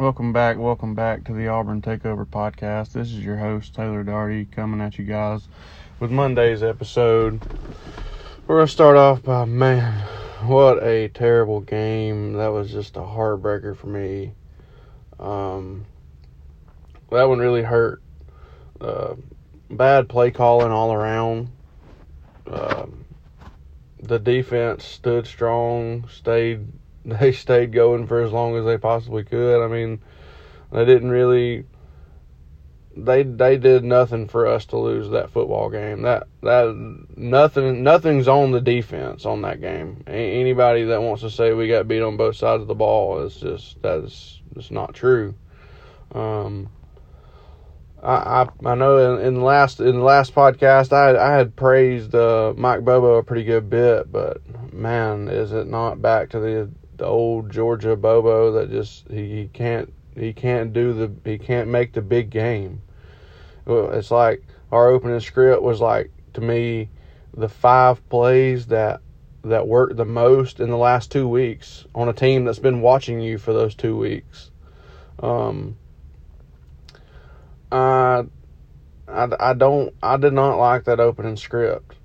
Welcome back, welcome back to the Auburn Takeover podcast. This is your host, Taylor Darty, coming at you guys with Monday's episode. We're going to start off by, man, what a terrible game. That was just a heartbreaker for me. Um, that one really hurt. Uh, bad play calling all around. Um, the defense stood strong, stayed they stayed going for as long as they possibly could. I mean, they didn't really they they did nothing for us to lose that football game. That that nothing nothing's on the defense on that game. Anybody that wants to say we got beat on both sides of the ball is just that's just not true. Um, I, I I know in, in the last in the last podcast I I had praised uh, Mike Bobo a pretty good bit, but man, is it not back to the the old Georgia Bobo that just he, he can't he can't do the he can't make the big game. It's like our opening script was like to me the five plays that that worked the most in the last two weeks on a team that's been watching you for those two weeks. Um, I, I, I don't I did not like that opening script.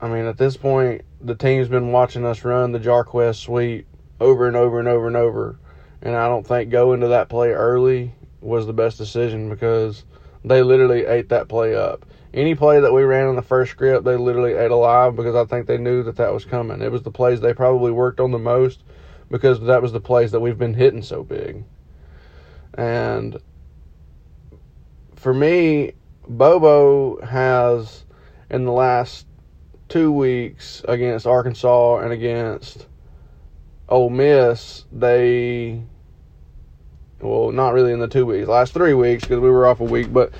I mean, at this point, the team's been watching us run the Jarquez sweep over and over and over and over. And I don't think going to that play early was the best decision because they literally ate that play up. Any play that we ran in the first script, they literally ate alive because I think they knew that that was coming. It was the plays they probably worked on the most because that was the plays that we've been hitting so big. And for me, Bobo has in the last two weeks against Arkansas and against Ole Miss, they well, not really in the two weeks, last three weeks because we were off a week. But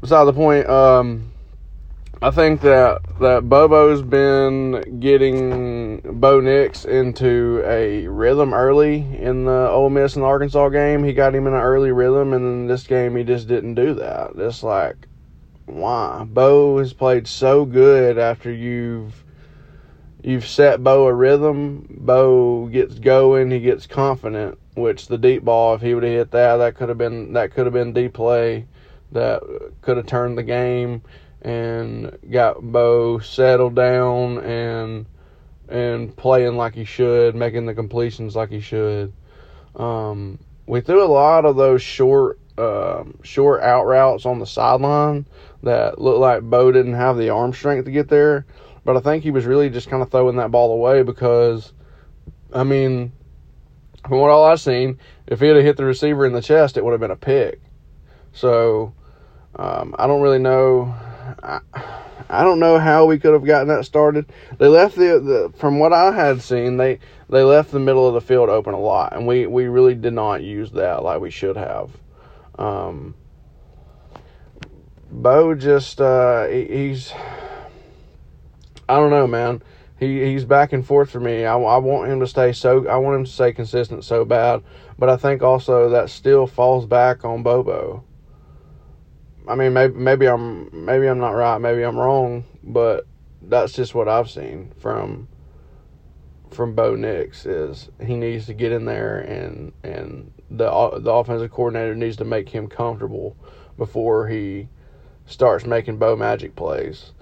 beside the point, um, I think that that Bobo's been getting Bo Nix into a rhythm early in the Ole Miss and Arkansas game. He got him in an early rhythm, and then this game he just didn't do that. Just like why Bo has played so good after you've you've set Bo a rhythm. Bo gets going, he gets confident. Which the deep ball, if he would have hit that, that could have been that could have been deep play, that could have turned the game and got Bo settled down and and playing like he should, making the completions like he should. Um, we threw a lot of those short uh, short out routes on the sideline that looked like Bo didn't have the arm strength to get there. But I think he was really just kind of throwing that ball away because, I mean, from what all I've seen, if he had hit the receiver in the chest, it would have been a pick. So um, I don't really know. I, I don't know how we could have gotten that started. They left the, the from what I had seen, they they left the middle of the field open a lot, and we we really did not use that like we should have. Um, Bo just uh, he, he's I don't know, man. He he's back and forth for me. I, I want him to stay so I want him to stay consistent so bad, but I think also that still falls back on Bobo. I mean, maybe maybe I'm maybe I'm not right, maybe I'm wrong, but that's just what I've seen from from Bo Nix is he needs to get in there and and the the offensive coordinator needs to make him comfortable before he starts making Bo magic plays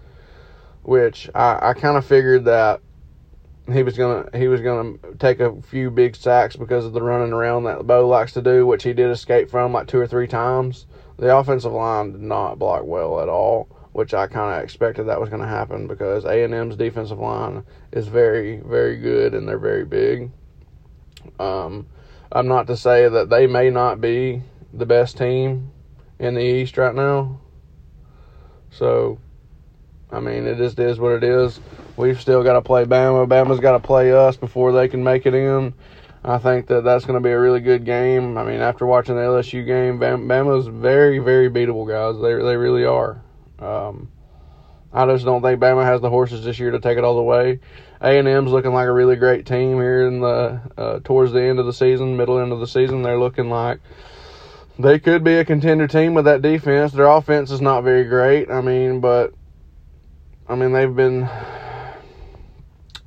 which I, I kind of figured that he was gonna he was gonna take a few big sacks because of the running around that Bo likes to do, which he did escape from like two or three times. The offensive line did not block well at all, which I kind of expected that was going to happen because A and M's defensive line is very very good and they're very big. Um, I'm not to say that they may not be the best team in the East right now. So I mean, it just is what it is. We've still got to play Bama. Bama's got to play us before they can make it in. I think that that's going to be a really good game. I mean, after watching the LSU game, Bama's very, very beatable, guys. They they really are. Um, I just don't think Bama has the horses this year to take it all the way. A and M's looking like a really great team here in the uh, towards the end of the season, middle end of the season. They're looking like they could be a contender team with that defense. Their offense is not very great. I mean, but I mean, they've been.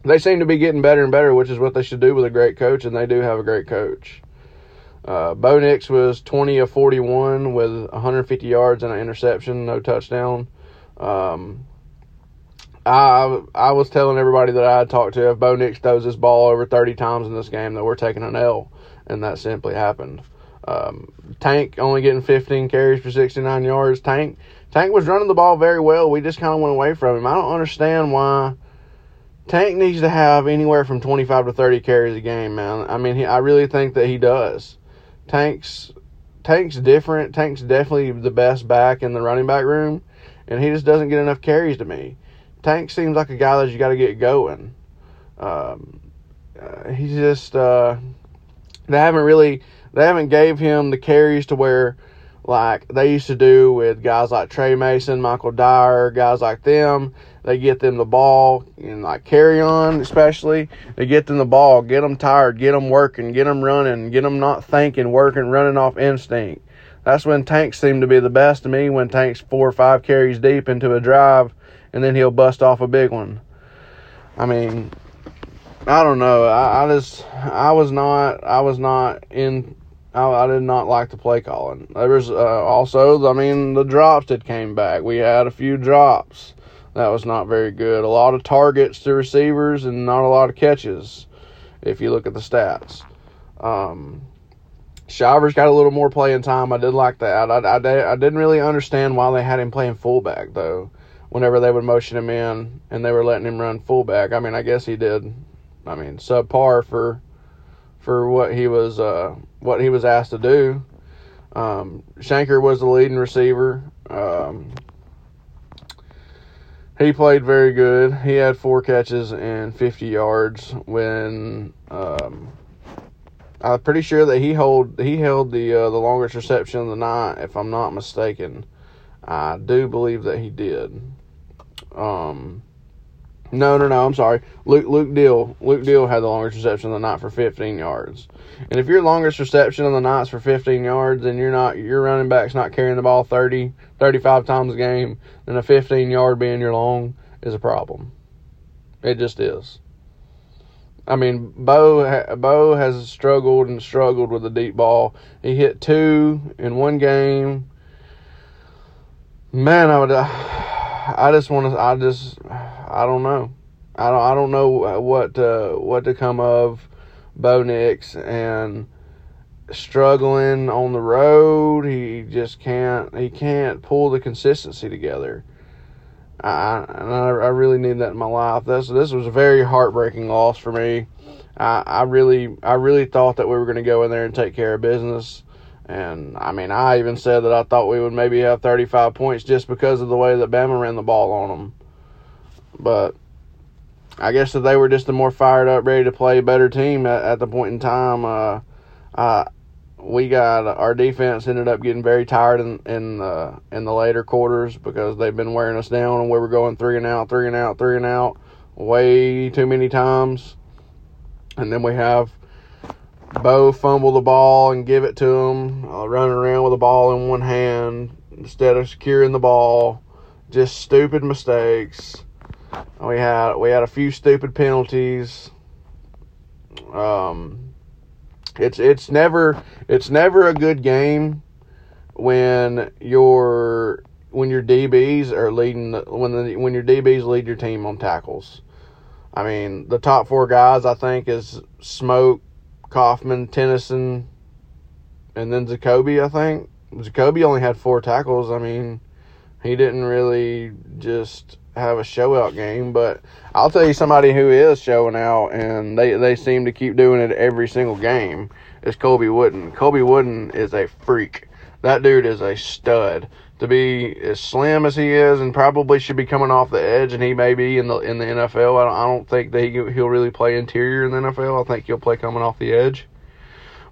They seem to be getting better and better, which is what they should do with a great coach, and they do have a great coach. Uh, Bo Nix was 20 of 41 with 150 yards and an interception, no touchdown. Um, I I was telling everybody that I had talked to if Bo Nix throws this ball over 30 times in this game that we're taking an L, and that simply happened. Um, Tank only getting 15 carries for 69 yards. Tank Tank was running the ball very well. We just kind of went away from him. I don't understand why Tank needs to have anywhere from 25 to 30 carries a game, man. I mean, he, I really think that he does. Tank's Tank's different. Tank's definitely the best back in the running back room, and he just doesn't get enough carries to me. Tank seems like a guy that you got to get going. Um, uh, he's just uh, they haven't really they haven't gave him the carries to where like they used to do with guys like Tre Mason, Michael Dyer, guys like them. They get them the ball and like carry on, especially. They get them the ball, get them tired, get them working, get them running, get them not thinking, working, running off instinct. That's when tanks seem to be the best to me. When tanks four or five carries deep into a drive, and then he'll bust off a big one. I mean, I don't know. I, I just I was not I was not in I, I did not like the play calling. There was uh, also, I mean, the drops that came back. We had a few drops. That was not very good. A lot of targets to receivers and not a lot of catches, if you look at the stats. Um, Shivers got a little more playing time. I did like that. I, I, I didn't really understand why they had him playing fullback, though, whenever they would motion him in and they were letting him run fullback. I mean, I guess he did, I mean, subpar for for what he was uh, what he was asked to do. Um, Shenker was the leading receiver. Um, he played very good. He had four catches and 50 yards when um, I'm pretty sure that he hold he held the uh, the longest reception of the night, if I'm not mistaken. I do believe that he did. Um, no, no, no. I'm sorry. Luke Luke Deal Luke Deal had the longest reception of the night for 15 yards. And if your longest reception of the night is for 15 yards and you're not your running back's not carrying the ball 30, 35 times a game, then a 15 yard being your long is a problem. It just is. I mean, Bo Bo has struggled and struggled with the deep ball. He hit two in one game. Man, I would. I just want to. I just. I don't know. I don't. I don't know what to, what to come of Bo Nix and struggling on the road. He just can't. He can't pull the consistency together. I I, I really need that in my life. This this was a very heartbreaking loss for me. I, I really I really thought that we were going to go in there and take care of business. And I mean, I even said that I thought we would maybe have 35 points just because of the way that Bama ran the ball on them. But I guess that they were just a more fired up, ready to play, better team at, at the point in time. Uh, uh, we got our defense ended up getting very tired in in the in the later quarters because they've been wearing us down, and we were going three and out, three and out, three and out, way too many times. And then we have Bo fumble the ball and give it to him, uh, running around with the ball in one hand instead of securing the ball. Just stupid mistakes. We had we had a few stupid penalties. Um, it's it's never it's never a good game when your when your DBs are leading when the when your DBs lead your team on tackles. I mean, the top four guys I think is Smoke, Kaufman, Tennyson, and then Jacoby. I think Jacoby only had four tackles. I mean, he didn't really just have a show out game, but I'll tell you somebody who is showing out and they, they seem to keep doing it every single game is Colby Wooden. Colby Wooden is a freak. That dude is a stud. To be as slim as he is, and probably should be coming off the edge, and he may be in the in the NFL. I don't, I don't think that he, he'll really play interior in the NFL. I think he'll play coming off the edge.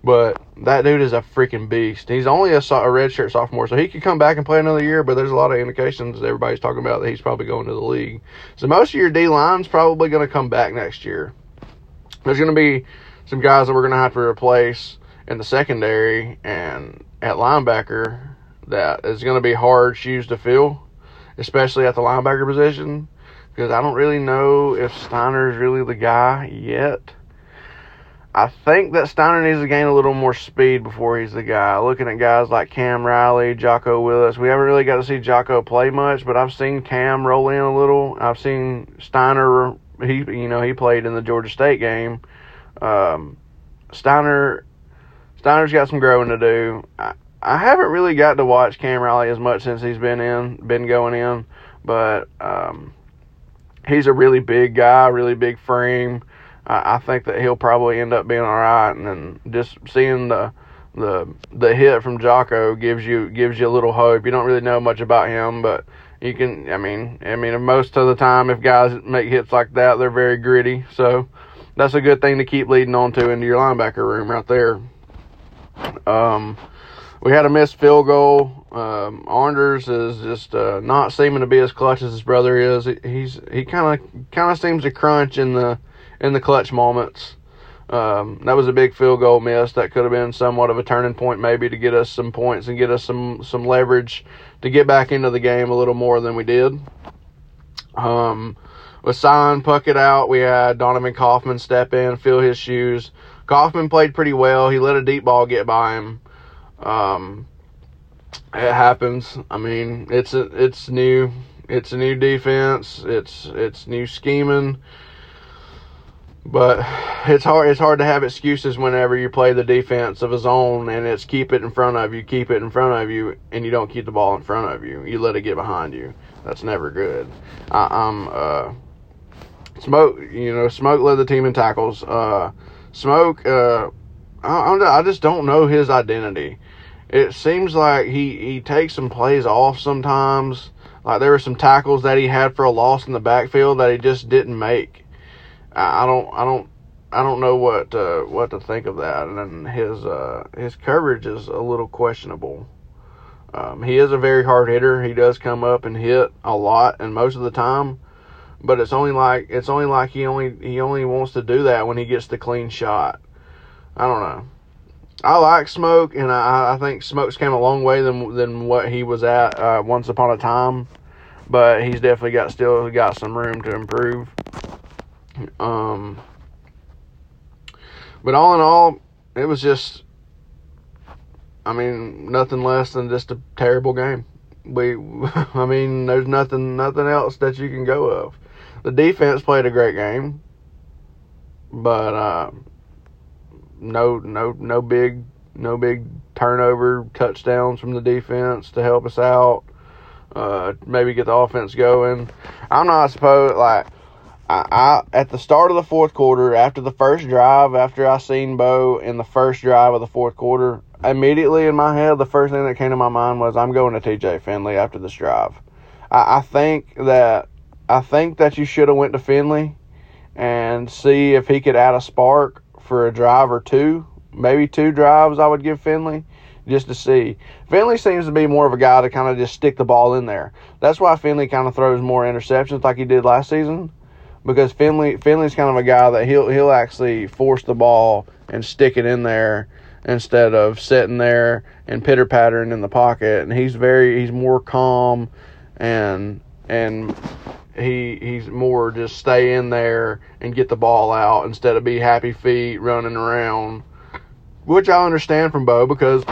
But that dude is a freaking beast. He's only a, a redshirt sophomore, so he could come back and play another year. But there's a lot of indications everybody's talking about that he's probably going to the league. So most of your D line's probably going to come back next year. There's going to be some guys that we're going to have to replace in the secondary and at linebacker that is going to be hard shoes to fill, especially at the linebacker position, because I don't really know if Steiner's really the guy yet. I think that Steiner needs to gain a little more speed before he's the guy. Looking at guys like Cam Riley, Jocko Willis, we haven't really got to see Jocko play much, but I've seen Cam roll in a little. I've seen Steiner. He, you know, he played in the Georgia State game. Um, Steiner, Steiner's got some growing to do. I, I haven't really got to watch Cam Riley as much since he's been in, been going in, but um, he's a really big guy, really big frame. I, I think that he'll probably end up being all right. And then just seeing the the the hit from Jocko gives you gives you a little hope. You don't really know much about him, but you can. I mean, I mean, most of the time, if guys make hits like that, they're very gritty. So that's a good thing to keep leading on to into your linebacker room right there. Um, we had a missed field goal. Um, Anders is just uh, not seeming to be as clutch as his brother is. He's he kind of kind of seems to crunch in the in the clutch moments. Um, that was a big field goal miss. That could have been somewhat of a turning point, maybe to get us some points and get us some some leverage to get back into the game a little more than we did. Um, with Zion Puckett out, we had Donovan Kaufman step in, fill his shoes. Kaufman played pretty well. He let a deep ball get by him. Um, it happens. I mean, it's a, it's new. It's a new defense. It's it's new scheming. But it's hard. It's hard to have excuses whenever you play the defense of a zone and it's keep it in front of you, keep it in front of you, and you don't keep the ball in front of you. You let it get behind you. That's never good. I, am uh, smoke. You know, smoke led the team in tackles. Uh, smoke. Uh, I, I just don't know his identity. It seems like he he takes some plays off sometimes. Like there were some tackles that he had for a loss in the backfield that he just didn't make I, don't I don't I don't know what uh, what to think of that, and his uh, his coverage is a little questionable. Um, he is a very hard hitter. He does come up and hit a lot, and most of the time, but it's only like it's only like he only he only wants to do that when he gets the clean shot. I don't know. I like Smoke, and I, I think Smoke's came a long way than than what he was at uh, once upon a time, but he's definitely got still got some room to improve. Um, but all in all, it was just, I mean, nothing less than just a terrible game. We, I mean, there's nothing, nothing else that you can go of. The defense played a great game, but uh, no, no, no big, no big turnover touchdowns from the defense to help us out. Uh, maybe get the offense going. I'm not supposed like I, I, at the start of the fourth quarter, after the first drive, after I seen Bo in the first drive of the fourth quarter, immediately in my head, the first thing that came to my mind was I'm going to TJ Finley after this drive. I, I think that I think that you should have went to Finley and see if he could add a spark for a drive or two, maybe two drives. I would give Finley just to see. Finley seems to be more of a guy to kind of just stick the ball in there. That's why Finley kind of throws more interceptions like he did last season because Finley Finley's kind of a guy that he'll he'll actually force the ball and stick it in there instead of sitting there and pitter pattering in the pocket. And he's very he's more calm and and he he's more just stay in there and get the ball out instead of be happy feet running around. Which I understand from Bo because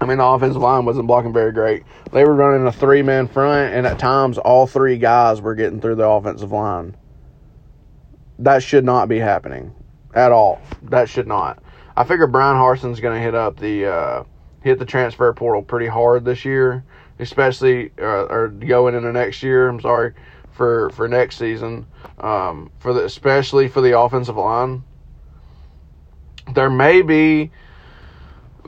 I mean the offensive line wasn't blocking very great. They were running a three man front and at times all three guys were getting through the offensive line that should not be happening at all. That should not. I figure Bryan Harsin's going to hit up the uh, hit the transfer portal pretty hard this year, especially uh, or going into next year. I'm sorry for for next season, um, for the especially for the offensive line. There may be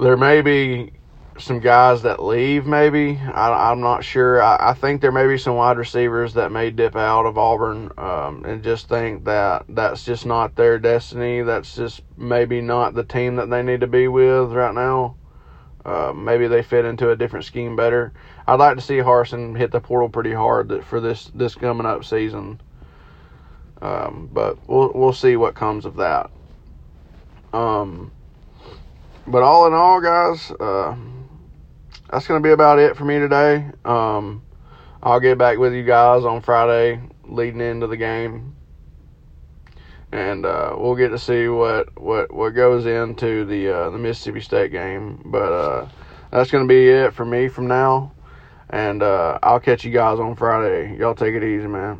there may be some guys that leave, maybe. I, am not sure. I, I, think there may be some wide receivers that may dip out of Auburn um, and just think that that's just not their destiny. That's just maybe not the team that they need to be with right now. Uh, maybe they fit into a different scheme better. I'd like to see Harsin hit the portal pretty hard for this this coming up season. Um, but we'll we'll see what comes of that. Um, but all in all, guys. Uh, that's going to be about it for me today. Um, I'll get back with you guys on Friday leading into the game. and uh, we'll get to see what what what goes into the uh, the Mississippi State game. But uh, that's gonna be it for me from now, and uh, I'll catch you guys on Friday. Y'all take it easy, man.